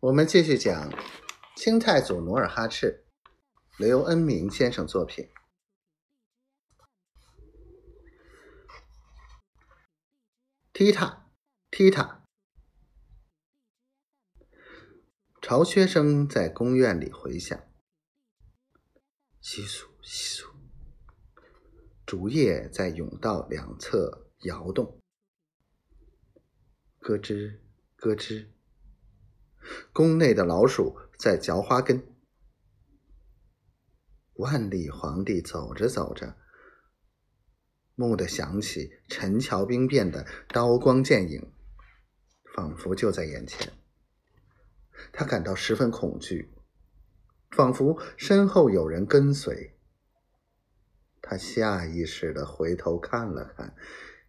我们继续讲清太祖努尔哈赤，刘恩明先生作品。踢踏，踢踏，巢穴声在宫院里回响，窸窣窸窣，竹叶在甬道两侧摇动，咯吱咯吱。宫内的老鼠在嚼花根。万历皇帝走着走着，蓦地想起陈桥兵变的刀光剑影，仿佛就在眼前。他感到十分恐惧，仿佛身后有人跟随。他下意识的回头看了看，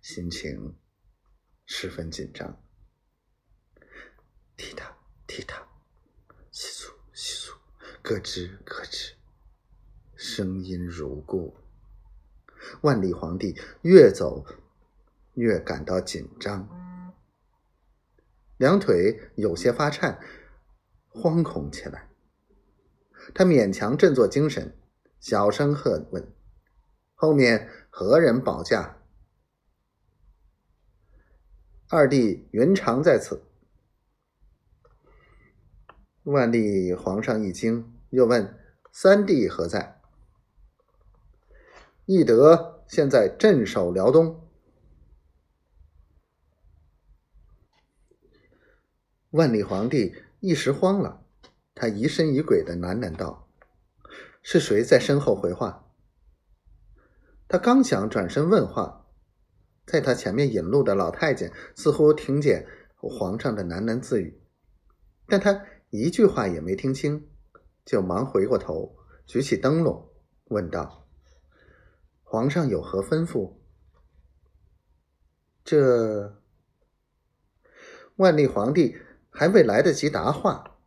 心情十分紧张。踢踏。踢踏，窸窣窸窣，咯吱咯吱，声音如故。万历皇帝越走越感到紧张，两腿有些发颤，惶恐起来。他勉强振作精神，小声喝问：“后面何人保驾？”二弟云长在此。万历皇上一惊，又问：“三弟何在？”懿德现在镇守辽东。万历皇帝一时慌了，他疑神疑鬼的喃喃道：“是谁在身后回话？”他刚想转身问话，在他前面引路的老太监似乎听见皇上的喃喃自语，但他。一句话也没听清，就忙回过头，举起灯笼，问道：“皇上有何吩咐？”这万历皇帝还未来得及答话，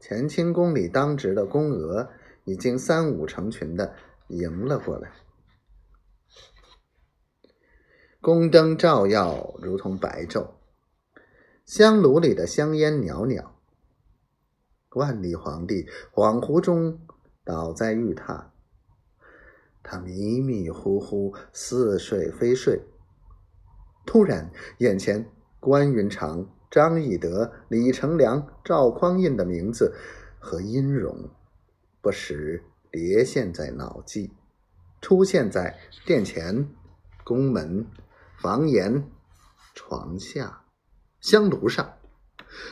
乾清宫里当值的宫娥已经三五成群的迎了过来，宫灯照耀，如同白昼，香炉里的香烟袅袅。万历皇帝恍惚中倒在玉榻，他迷迷糊糊，似睡非睡。突然，眼前关云长、张翼德、李成梁、赵匡胤的名字和音容不时叠现在脑际，出现在殿前、宫门、房檐、床下、香炉上。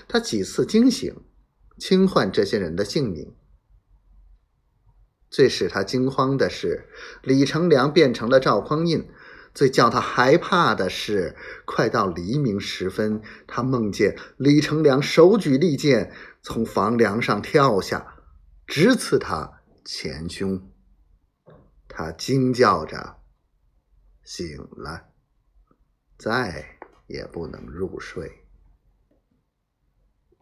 他几次惊醒。轻唤这些人的姓名。最使他惊慌的是，李成梁变成了赵匡胤；最叫他害怕的是，快到黎明时分，他梦见李成梁手举利剑从房梁上跳下，直刺他前胸。他惊叫着醒了，再也不能入睡。